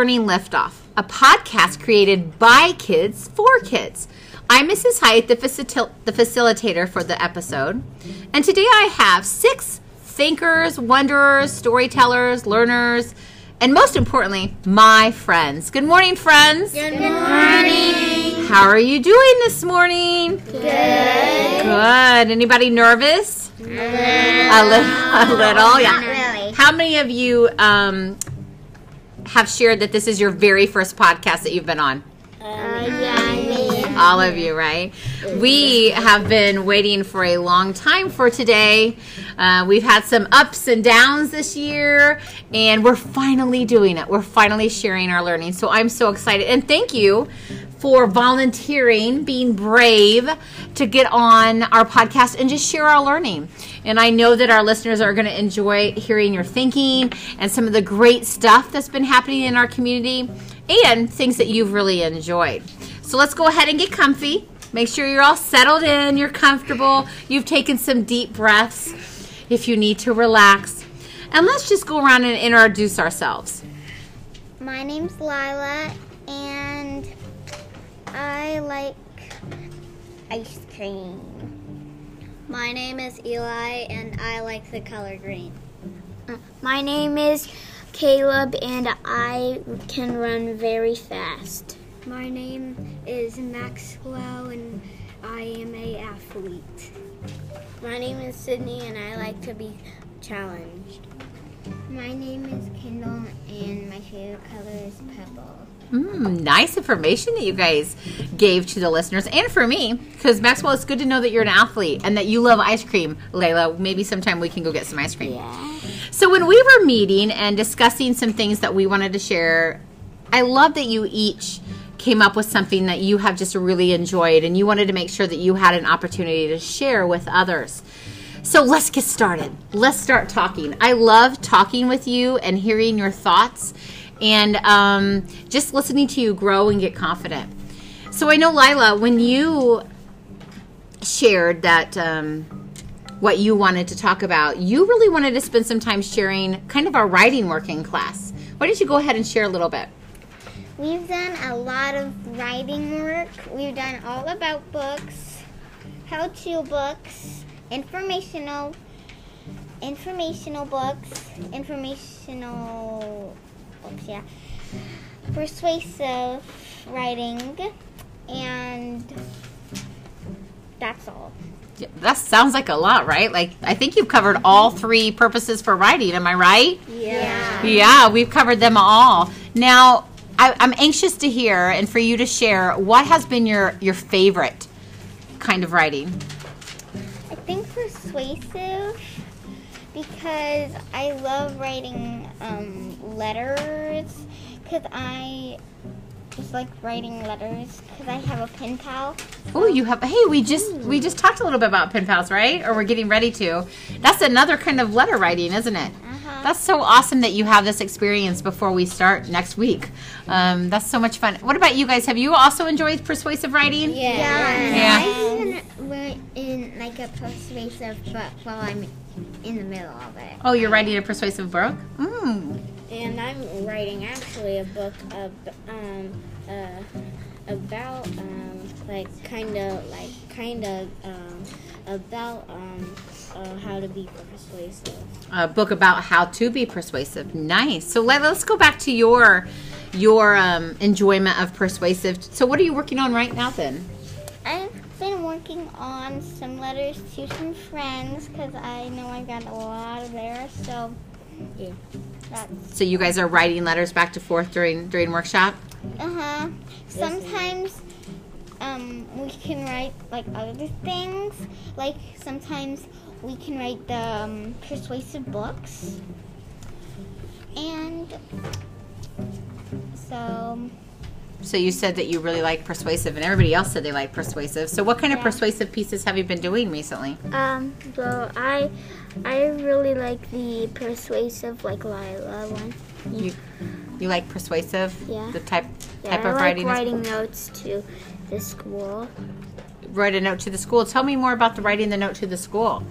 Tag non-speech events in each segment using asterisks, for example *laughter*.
Learning Liftoff, a podcast created by kids for kids. I'm Mrs. Height, the, facil- the facilitator for the episode, and today I have six thinkers, wonderers, storytellers, learners, and most importantly, my friends. Good morning, friends. Good morning. How are you doing this morning? Good. Good. Anybody nervous? A A little, a little, yeah. Not really. How many of you um, have shared that this is your very first podcast that you've been on? Uh, yeah. All of you, right? We have been waiting for a long time for today. Uh, we've had some ups and downs this year, and we're finally doing it. We're finally sharing our learning. So I'm so excited. And thank you for volunteering, being brave to get on our podcast and just share our learning. And I know that our listeners are going to enjoy hearing your thinking and some of the great stuff that's been happening in our community and things that you've really enjoyed. So let's go ahead and get comfy. Make sure you're all settled in, you're comfortable, you've taken some deep breaths if you need to relax. And let's just go around and introduce ourselves. My name's Lila, and I like ice cream. My name is Eli, and I like the color green. Uh, My name is Caleb, and I can run very fast. My name is Maxwell and I am a athlete. My name is Sydney, and I like to be challenged. My name is Kendall, and my favorite color is purple. Mm, nice information that you guys gave to the listeners and for me. Because Maxwell, it's good to know that you're an athlete and that you love ice cream. Layla, maybe sometime we can go get some ice cream. Yeah. So when we were meeting and discussing some things that we wanted to share, I love that you each came up with something that you have just really enjoyed and you wanted to make sure that you had an opportunity to share with others. So let's get started. Let's start talking. I love talking with you and hearing your thoughts and um, just listening to you grow and get confident. So I know, Lila, when you shared that um, what you wanted to talk about, you really wanted to spend some time sharing kind of our writing work in class. Why don't you go ahead and share a little bit? We've done a lot of writing work. We've done all about books, how-to books, informational informational books, informational books, yeah. Persuasive writing and that's all. Yeah, That sounds like a lot, right? Like, I think you've covered all three purposes for writing. Am I right? Yeah. Yeah, we've covered them all. Now, I, I'm anxious to hear and for you to share what has been your, your favorite kind of writing. Persuasive because I love writing um, letters because I just like writing letters because I have a pen pal. Oh, you have. Hey, we just we just talked a little bit about pen pals, right? Or we're getting ready to. That's another kind of letter writing, isn't it? That's so awesome that you have this experience before we start next week. Um, that's so much fun. What about you guys? Have you also enjoyed persuasive writing? Yeah. Yeah. I even wrote in like a persuasive book while I'm in the middle of it. Oh, you're writing a persuasive book. Mm. And I'm writing actually a book of um uh about um like kind of like kind of um about um uh, how to be persuasive. A book about how to be persuasive. Nice. So let, let's go back to your your um, enjoyment of persuasive. So what are you working on right now then? I've been working on some letters to some friends because I know I got a lot of theirs. So Yeah. that's So you guys are writing letters back to forth during during workshop. uh huh. Sometimes um we can write like other things. Like sometimes we can write the um, persuasive books. And so So you said that you really like persuasive, and everybody else said they like persuasive. So what kind of Yeah. persuasive pieces have you been doing recently? Um, well, I I really like the persuasive like Lila one. You you like persuasive? Yeah. The type Yeah, type I of like writing. writing notes to the school. Write a note to the school. Tell me more about the writing the note to the school.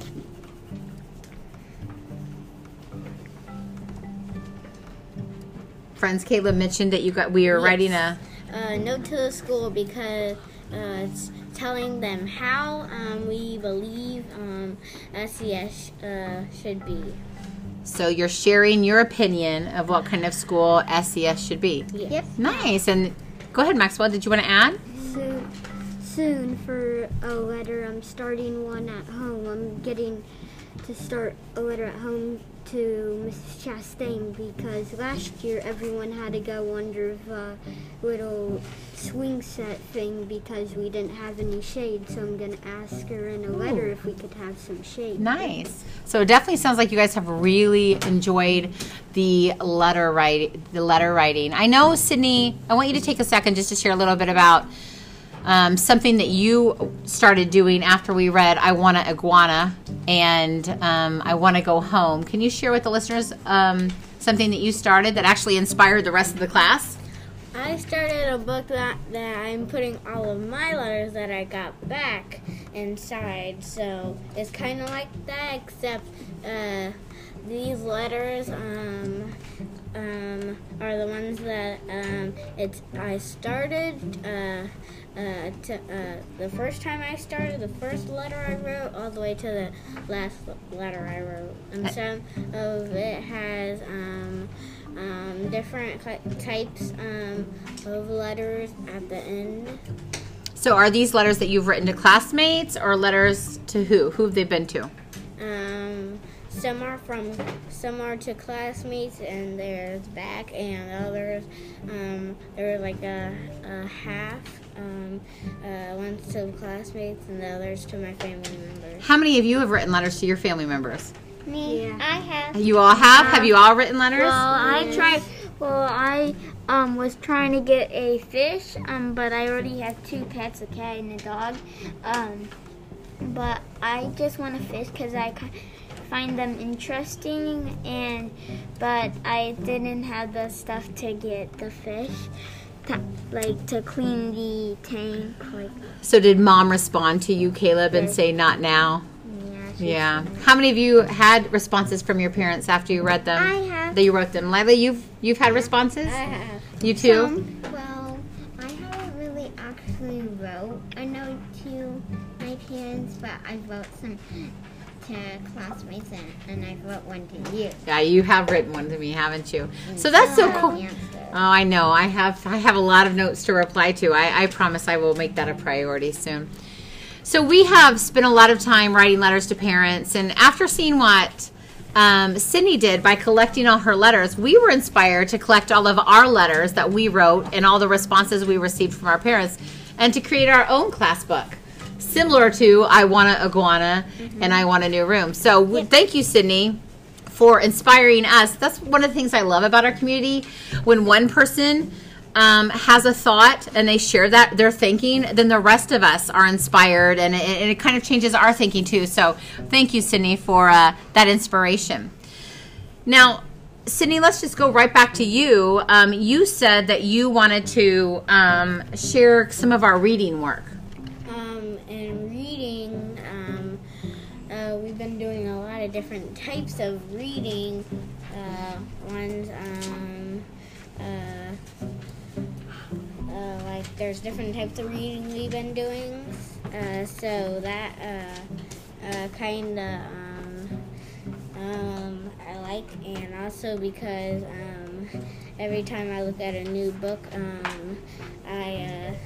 friends. Caleb mentioned that you got we were Yes. writing a uh, note to the school because uh, it's telling them how um, we believe um, SES uh, should be. so you're sharing your opinion of what kind of school SES should be. Yep. Nice. And go ahead, Maxwell. Did you want to add? soon, soon for a letter. I'm starting one at home. I'm getting to start a letter at home to Mrs. Chastain because last year everyone had to go under the little swing set thing because we didn't have any shade. So I'm gonna ask her in a letter if we could have some shade. Nice. So it definitely sounds like you guys have really enjoyed the letter write the letter writing. I know Sydney. I want you to take a second just to share a little bit about um, something that you started doing after we read "I Wanna Iguana" and um, "I Wanna Go Home." Can you share with the listeners um, something that you started that actually inspired the rest of the class? I started a book that, that I'm putting all of my letters that I got back inside. So it's kind of like that, except uh, these letters um, um, are the ones that um, it's I started. Uh, uh, to, uh, the first time I started, the first letter I wrote, all the way to the last letter I wrote, and some of it has um, um, different types um, of letters at the end. So, are these letters that you've written to classmates or letters to who? Who have they been to? Um, some are from some are to classmates, and there's back, and others um, there like a, a half. Um, uh, one's to classmates, and the others to my family members. How many of you have written letters to your family members? Me, Yeah. I have. You all have? Have you all written letters? Well, I tried. Well, I um was trying to get a fish, um, but I already have two pets, a cat and a dog. Um, but I just want a fish because I find them interesting, and but I didn't have the stuff to get the fish, to, like to clean the tank, like So did mom respond to you, Caleb, and say not now? yeah. Yeah. How many of you had responses from your parents after you read them? I have. That you wrote them. Lila, you've you've had responses? I have. You too? Some, well, I haven't really actually wrote a note to my parents, but I wrote some to classmates and, and I wrote one to you. Yeah, you have written one to me, haven't you? So that's so cool. Oh, I know. I have I have a lot of notes to reply to. I, I promise I will make that a priority soon. So we have spent a lot of time writing letters to parents, and after seeing what um, Sydney did by collecting all her letters, we were inspired to collect all of our letters that we wrote and all the responses we received from our parents, and to create our own class book, similar to "I Wanna Iguana" and "I Wanna New Room." So w- thank you, Sydney for inspiring us. That's one of the things I love about our community. When one person um, has a thought and they share that their thinking, then the rest of us are inspired, and it, and it kind of changes our thinking too. So, thank you, Sydney, for uh, that inspiration. Now, Sydney, let's just go right back to you. Um, you said that you wanted to um, share some of our reading work. And reading, um, uh, we've been doing a lot of different types of reading. Uh, ones, um, uh, uh, like there's different types of reading we've been doing. Uh, so that uh, uh, kind of um, um, I like, and also because um, every time I look at a new book, um, I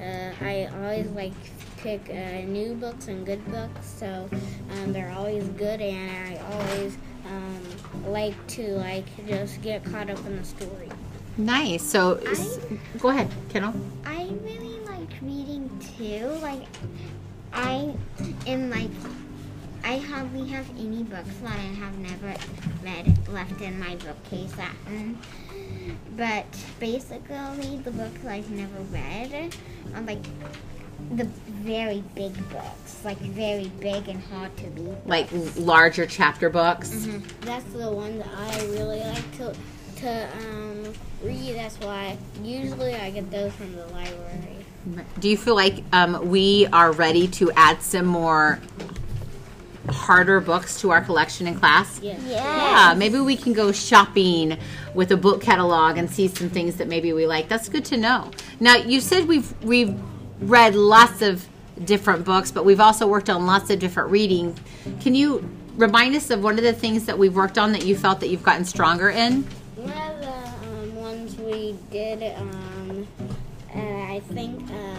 uh, I always like pick uh, new books and good books, so um, they're always good, and I always um, like to like just get caught up in the story. Nice. So, go ahead, Kendall. I really like reading too. Like, I am like, I hardly have any books that I have never read left in my bookcase at home. But basically, the books I've never read are like the very big books, like very big and hard to read. Like larger chapter books. That's the one that I really like to to um, read. That's why usually I get those from the library. Do you feel like um, we are ready to add some more harder books to our collection in class? Yes. Yeah, maybe we can go shopping with a book catalog and see some things that maybe we like. That's good to know. Now, you said we've we've read lots of different books, but we've also worked on lots of different reading. Can you remind us of one of the things that we've worked on that you felt that you've gotten stronger in? One of the um, ones we did, um, uh, I think uh,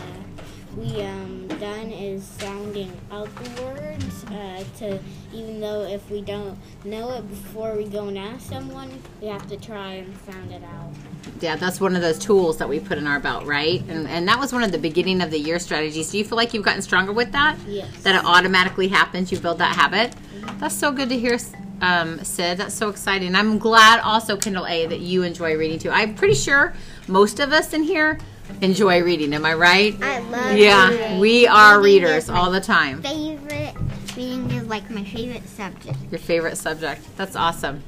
we um, done is sounding out the words uh, to, even though if we don't know it before we go and ask someone, we have to try and sound it out. Yeah, that's one of those tools that we put in our belt, right? And, and that was one of the beginning of the year strategies. Do you feel like you've gotten stronger with that? Yes. That it automatically happens, you build that habit? That's so good to hear, um, Sid. That's so exciting. I'm glad also, Kendall A, that you enjoy reading too. I'm pretty sure most of us in here enjoy reading. Am I right? I love Yeah, reading. we are Reading readers all the time. Favorite reading is like my favorite subject. Your favorite subject. That's awesome.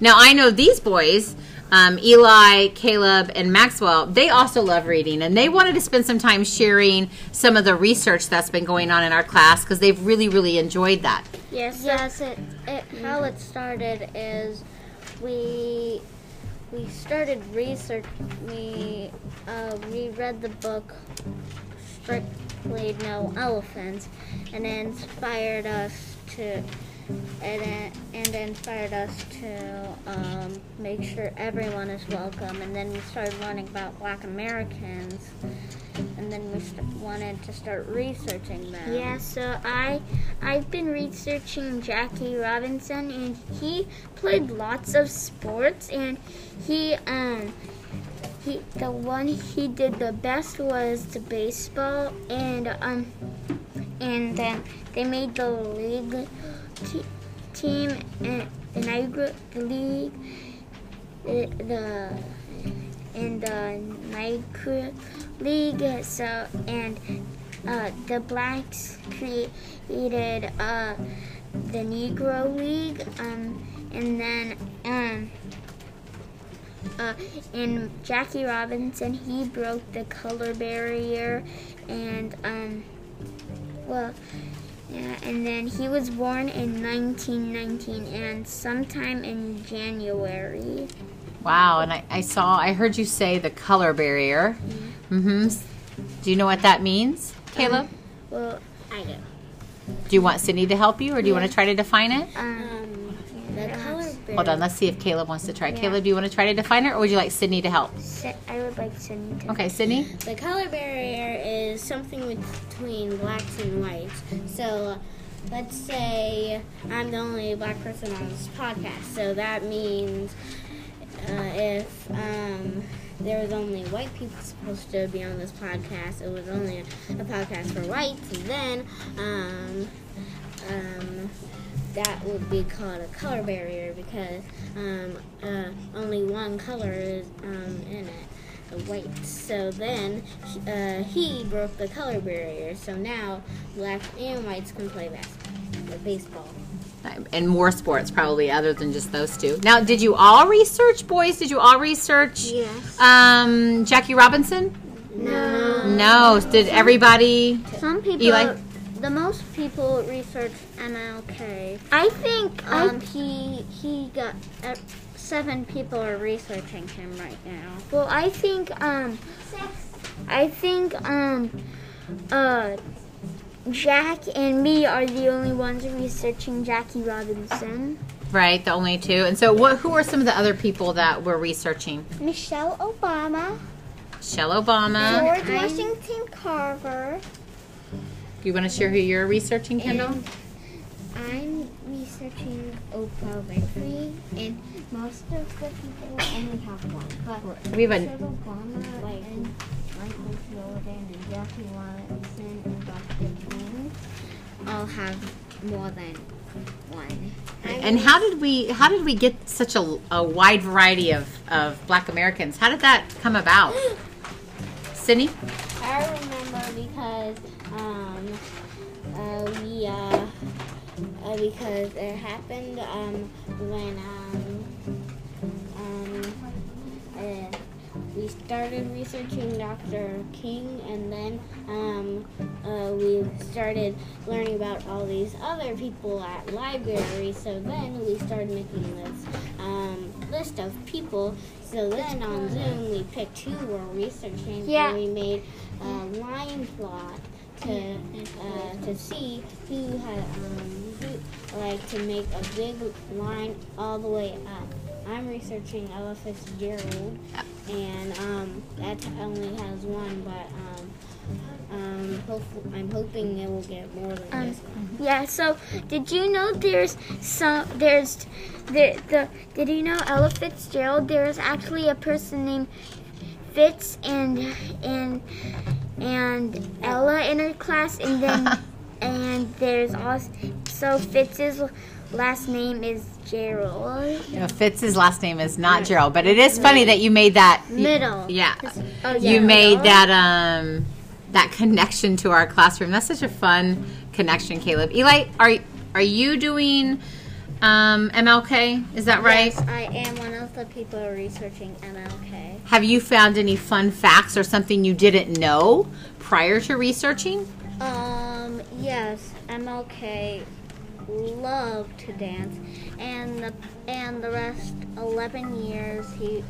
Now I know these boys, um, Eli, Caleb, and Maxwell. They also love reading, and they wanted to spend some time sharing some of the research that's been going on in our class because they've really, really enjoyed that. Yes. Yes, it, it how it started is we we started research. We uh, we read the book Strictly No Elephants, and it inspired us to and and inspired us to um, make sure everyone is welcome. And then we started learning about Black Americans, and then we wanted to start researching them. Yeah, so I I've been researching Jackie Robinson and he played lots of sports and he um he the one he did the best was the baseball and um and then they made the league te- team and the Niagara league the, the in the Niagara League. So and uh, the blacks created uh, the Negro League, um, and then um, uh, and Jackie Robinson he broke the color barrier, and um, well. Yeah, and then he was born in 1919 and sometime in January. Wow, and I, I saw, I heard you say the color barrier. Mm-hmm. Do you know what that means, Caleb? Well, I do. Do you want Sydney to help you, or do you want to try to define it? Um, the color Hold on, let's see if Caleb wants to try. Caleb, do you want to try to define it, or would you like Sydney to help? I would like Sydney to. Okay, Sydney. The color barrier is something between blacks and whites. So, let's say I'm the only black person on this podcast. So that means uh, if um, there was only white people supposed to be on this podcast, it was only a, podcast for whites. And then um, um, that would be called a color barrier because um, uh, only one color is um, in it the white. So then uh, he broke the color barrier. So now blacks and whites can play basketball or baseball. And more sports, probably, other than just those two. Now, did you all research, boys? Did you all research Yes. um, Jackie Robinson? No. No. Did everybody? Some people, Eli? the most people research MLK. I think Um, I he he got uh, seven people are researching him right now. well I think um Six. I think um uh Jack and me are the only ones researching Jackie Robinson. Right, the only two. And so, what? Who are some of the other people that we're researching? Michelle Obama, Michelle Obama. George Washington Carver, You want to share who you're researching, Kendall? I'm researching Oprah Winfrey, and most of the people only have one. But We have a. Michelle Obama and Michael Jordan and Jackie Robinson and Dr. All have more than one. And how did we? How did we get such a, a wide variety of, of Black Americans? How did that come about? Sydney. I remember because um, uh, we uh, uh, because it happened um, when um, um, uh, we started researching Dr. King, and then um, uh, we started learning about all these other people at library. So then we started making this um, list of people. So then on Zoom we picked who were researching, Yeah. and we made a line plot to uh, to see who had um, who, like to make a big line all the way up. I'm researching Ella Fitzgerald, and um, that only has one, but um, um, hope- I'm hoping it will get more than Um, this one. Yeah. So, did you know there's some there's the the did you know Ella Fitzgerald? There's actually a person named Fitz and and and Ella in her class, and then *laughs* and there's also so Fitz's last name is Gerald. Know, Fitz's last name is not Gerald, but it is funny that you made that. Middle. Yeah. Oh, You made that um that connection to our classroom. That's such a fun connection, Caleb. Eli, are are you doing um, MLK? Is that right? Yes, I am one of the people researching MLK. Have you found any fun facts or something you didn't know prior to researching? Um, yes, MLK loved to dance, and the and the rest eleven years he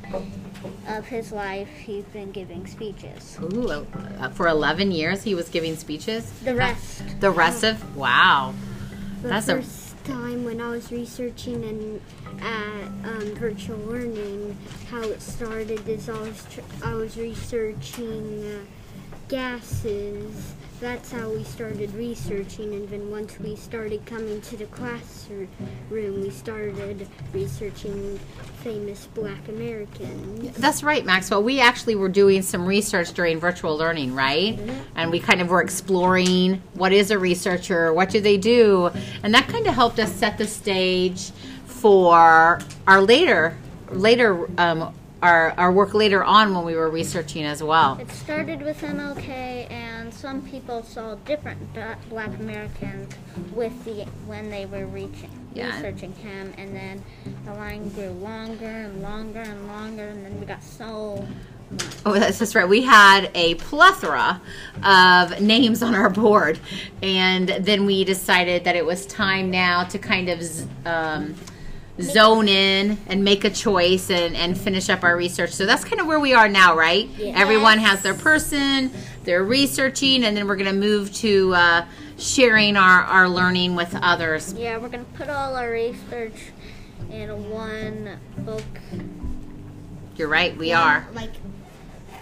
of his life he's been giving speeches. Ooh, uh, for 11 years he was giving speeches. The rest. The rest of wow, The that's a first time when I was researching and at um, virtual learning, how it started is I was tr- I was researching uh, gases. That's how we started researching, and then once we started coming to the classroom, we started researching famous Black Americans. That's right, Maxwell. We actually were doing some research during virtual learning, right? And we kind of were exploring what is a researcher, what do they do, and that kind of helped us set the stage for our later, later, um, our our work later on when we were researching as well. It started with MLK, and some people saw different Black Americans with the when they were reaching Yeah. researching him, and then the line grew longer and longer and longer, and then we got so Oh, that's just right. We had a plethora of names on our board, and then we decided that it was time now to kind of um, zone in and make a choice and, and finish up our research. So that's kind of where we are now, right? Everyone has their person, they're researching, and then we're going to move to uh, sharing our, our learning with others. yeah. We're gonna put all our research in one book. You're right, we are. Like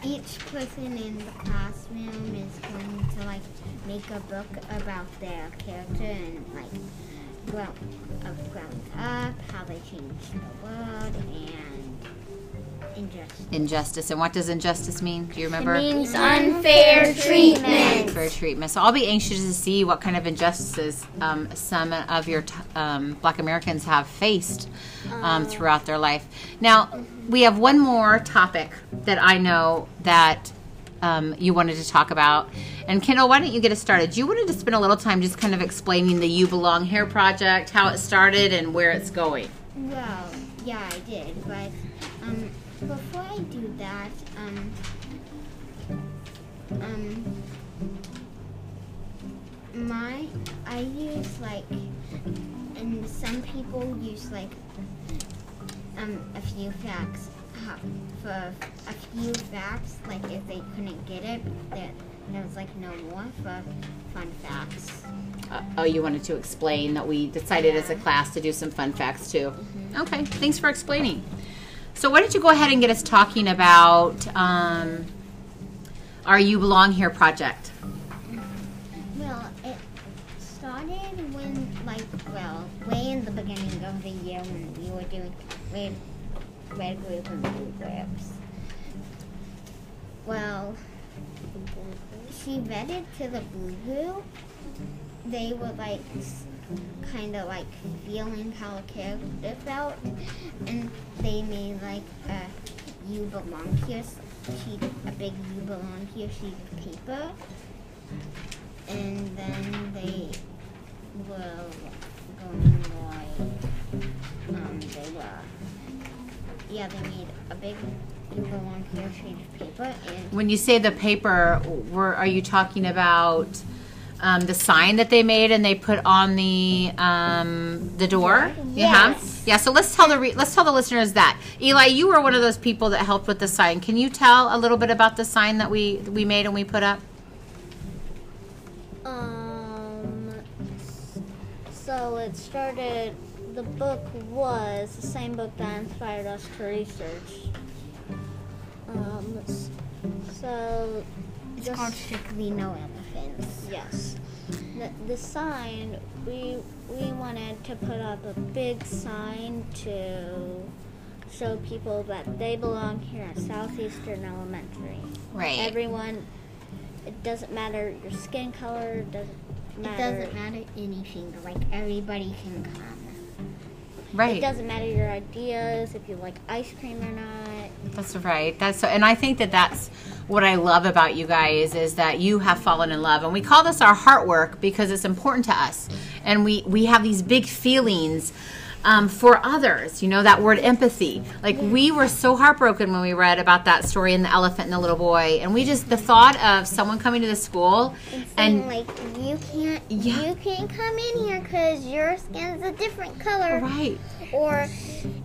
each person in the classroom is going to like make a book about their character and like grow of growing up, how they changed the world, and injustice. Injustice. And what does injustice mean? Do you remember? It means unfair treatment. Unfair treatment. So I'll be anxious to see what kind of injustices um, some of your t- um, Black Americans have faced um, throughout their life. Now we have one more topic that I know that um, you wanted to talk about. And Kendall, why don't you get us started? Do you wanted to spend a little time just kind of explaining the You Belong Here project, how it started, and where it's going. Well, yeah, I did, but um, before I do that, um, um, my I use like, and some people use like, um, a few facts. For a few facts, like if they couldn't get it, there, there was like no more for fun facts. Uh, oh, you wanted to explain that we decided as a class to do some fun facts too. Okay, thanks for explaining. So, why don't you go ahead and get us talking about um, our You Belong Here project? Well, it started when, like, well, way in the beginning of the year when we were doing red, red group and blue groups. Well, she read it to the blue group. They were like, kind of like feeling how a character felt, and they made like a "You Belong Here" sheet, a big "You Belong Here" sheet of paper. And then they were going like um they were yeah, they made a big You Belong Here. Sheet of paper and When you say the paper, were, are you talking about um, the sign that they made and they put on the um, the door? Yeah. Yes. Yeah. So let's tell the re- let's tell the listeners that Eli, you were one of those people that helped with the sign. Can you tell a little bit about the sign that we we made and we put up? Um, so it started, the book was the same book that inspired us to research. Um, so, it's the called s- Strictly No Elephants. yes. The, the sign, we, we wanted to put up a big sign to show people that they belong here at Southeastern Elementary. Right. Everyone, it doesn't matter your skin color, doesn't matter. It doesn't matter anything, like everybody can come. Right. It doesn't matter your ideas, if you like ice cream or not. That's right. That's so, and I think that that's what I love about you guys is that you have fallen in love, and we call this our heart work because it's important to us, and we we have these big feelings. Um, for others, you know that word empathy. Like we were so heartbroken when we read about that story in the elephant and the little boy, and we just the thought of someone coming to the school And and like you can't, Yeah. you can't come in here because your skin's a different color. right, Or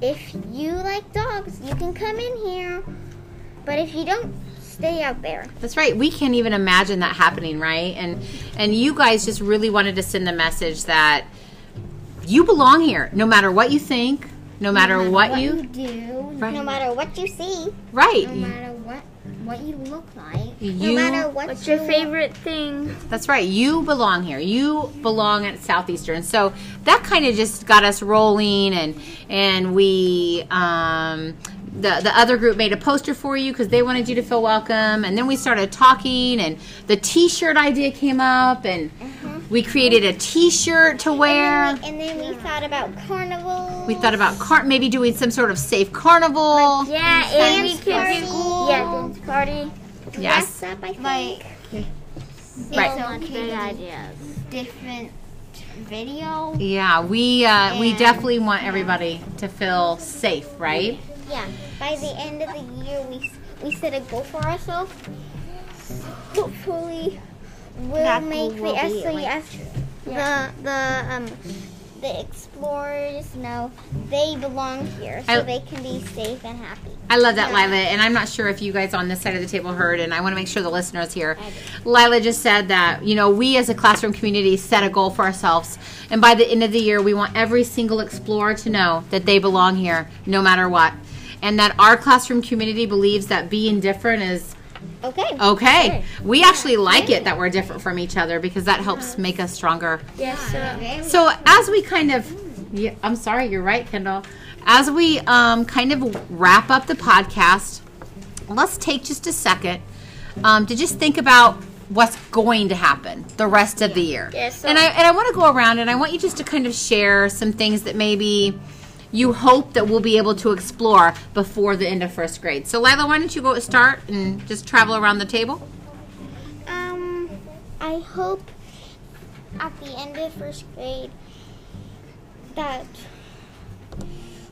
if you like dogs, you can come in here. But if you don't, stay out there. That's right. We can't even imagine that happening, right? And and you guys just really wanted to send the message that you belong here, no matter what you think, no matter what, you, do, Right. no matter what you see, right. no matter what what you look like, You- no matter what What's your you- favorite thing? That's right. You belong here. You belong at Southeastern. So that kind of just got us rolling, and and we um, the the other group made a poster for you because they wanted you to feel welcome, and then we started talking, and the T-shirt idea came up, and we created a T-shirt to wear. And then, we, and then we thought about carnival. We thought about car- maybe doing some sort of safe carnival. Yeah, and we Dance could party. do yeah dance party. yes. Dress up, I think. Right. It's much good ideas. different video. Yeah, we uh, we definitely want everybody to feel safe, right? Yeah. By the end of the year, we we set a goal for ourselves. Hopefully, we'll That make the be, SOS the the um the explorers know they belong here, so I- they can be safe and happy. I love that, Lila, and I'm not sure if you guys on this side of the table heard, and I want to make sure the listeners here. Lila just said that you know we as a classroom community set a goal for ourselves, and by the end of the year, we want every single explorer to know that they belong here, no matter what, and that our classroom community believes that being different is Okay. okay. We actually like it that we're different from each other because that helps make us stronger. Yes, sir. So as we kind of, yeah, I'm sorry, you're right, Kendall. As we um, kind of wrap up the podcast, let's take just a second um, to just think about what's going to happen the rest of the year. Yeah, so- and I and I want to go around and I want you just to kind of share some things that maybe you hope that we'll be able to explore before the end of first grade. So Lila, why don't you go start and just travel around the table? Um, I hope at the end of first grade that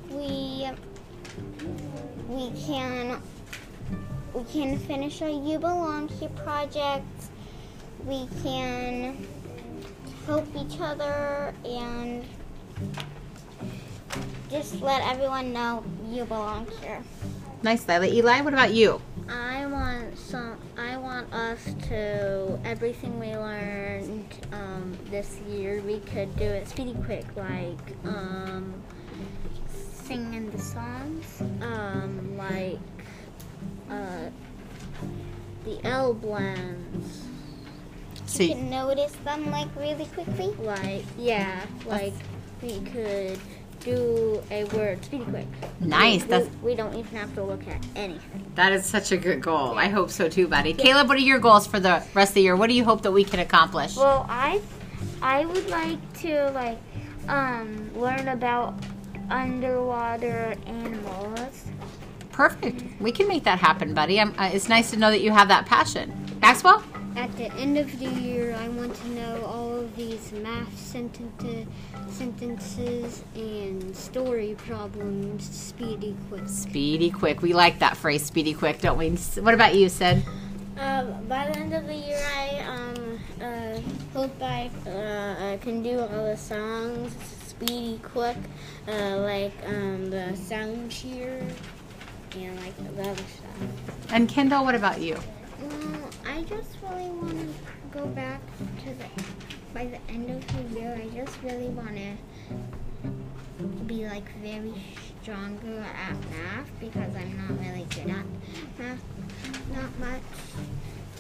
we we can we can finish our You Belong Here project. We can help each other and just let everyone know you belong here. Nice, Lila. Eli, what about you? I want some. I want us to everything we learned um, this year. We could do it speedy quick, like um, Singing the songs. um, like uh, the L blends. So You can notice them like really quickly. Like yeah, like we could do a word speedy quick. nice. We, That's we don't even have to look at anything. That is such a good goal. I hope so too, buddy. Caleb, what are your goals for the rest of the year? What do you hope that we can accomplish? Well, I I would like to like um learn about underwater animals. Perfect. We can make that happen, buddy. I'm, uh, it's nice to know that you have that passion. Maxwell? At the end of the year, I I want to know all of these math sentence, sentences and story problems speedy quick. Speedy quick. We like that phrase, speedy quick, don't we? What about you, Sid? Um, by the end of the year, I um, uh, hope I uh, can do all the songs speedy quick, uh, like um, the sound cheer and like the other stuff. And Kendall, what about you? I just really want to go back to the by the end of the year. I just really want to be like very stronger at math because I'm not really good at math. Not much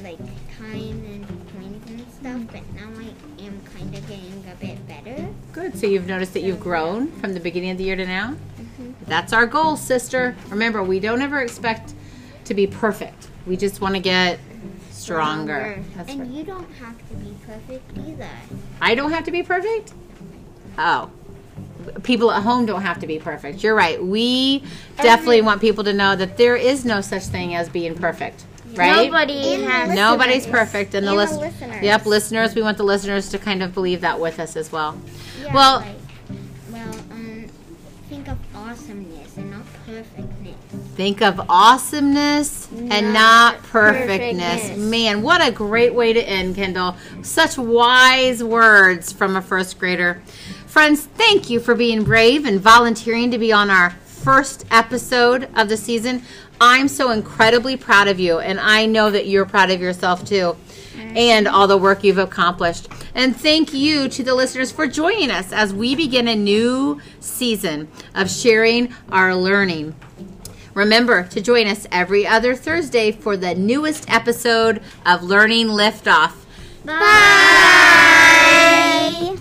like time and points and stuff, but now I am kind of getting a bit better. Good. So you've noticed that you've grown from the beginning of the year to now? Mm-hmm. That's our goal, sister. Remember, we don't ever expect to be perfect. We just want to get stronger. That's and right. you don't have to be perfect either. I don't have to be perfect? Oh. People at home don't have to be perfect. You're right. We definitely want people to know that there is no such thing as being perfect. Right? Nobody And has. Nobody's listeners. perfect. And the, And the list- listeners. Yep, listeners. We want the listeners to kind of believe that with us as well. Yeah, Well- like, well, um, think of awesomeness and not perfectness. Think of awesomeness and not perfectness. perfectness. Man, what a great way to end, Kendall. Such wise words from a first grader. Friends, thank you for being brave and volunteering to be on our first episode of the season. I'm so incredibly proud of you, and I know that you're proud of yourself too. And all the work you've accomplished. And thank you to the listeners for joining us as we begin a new season of sharing our learning. Remember to join us every other Thursday for the newest episode of Learning Liftoff. Bye. Bye.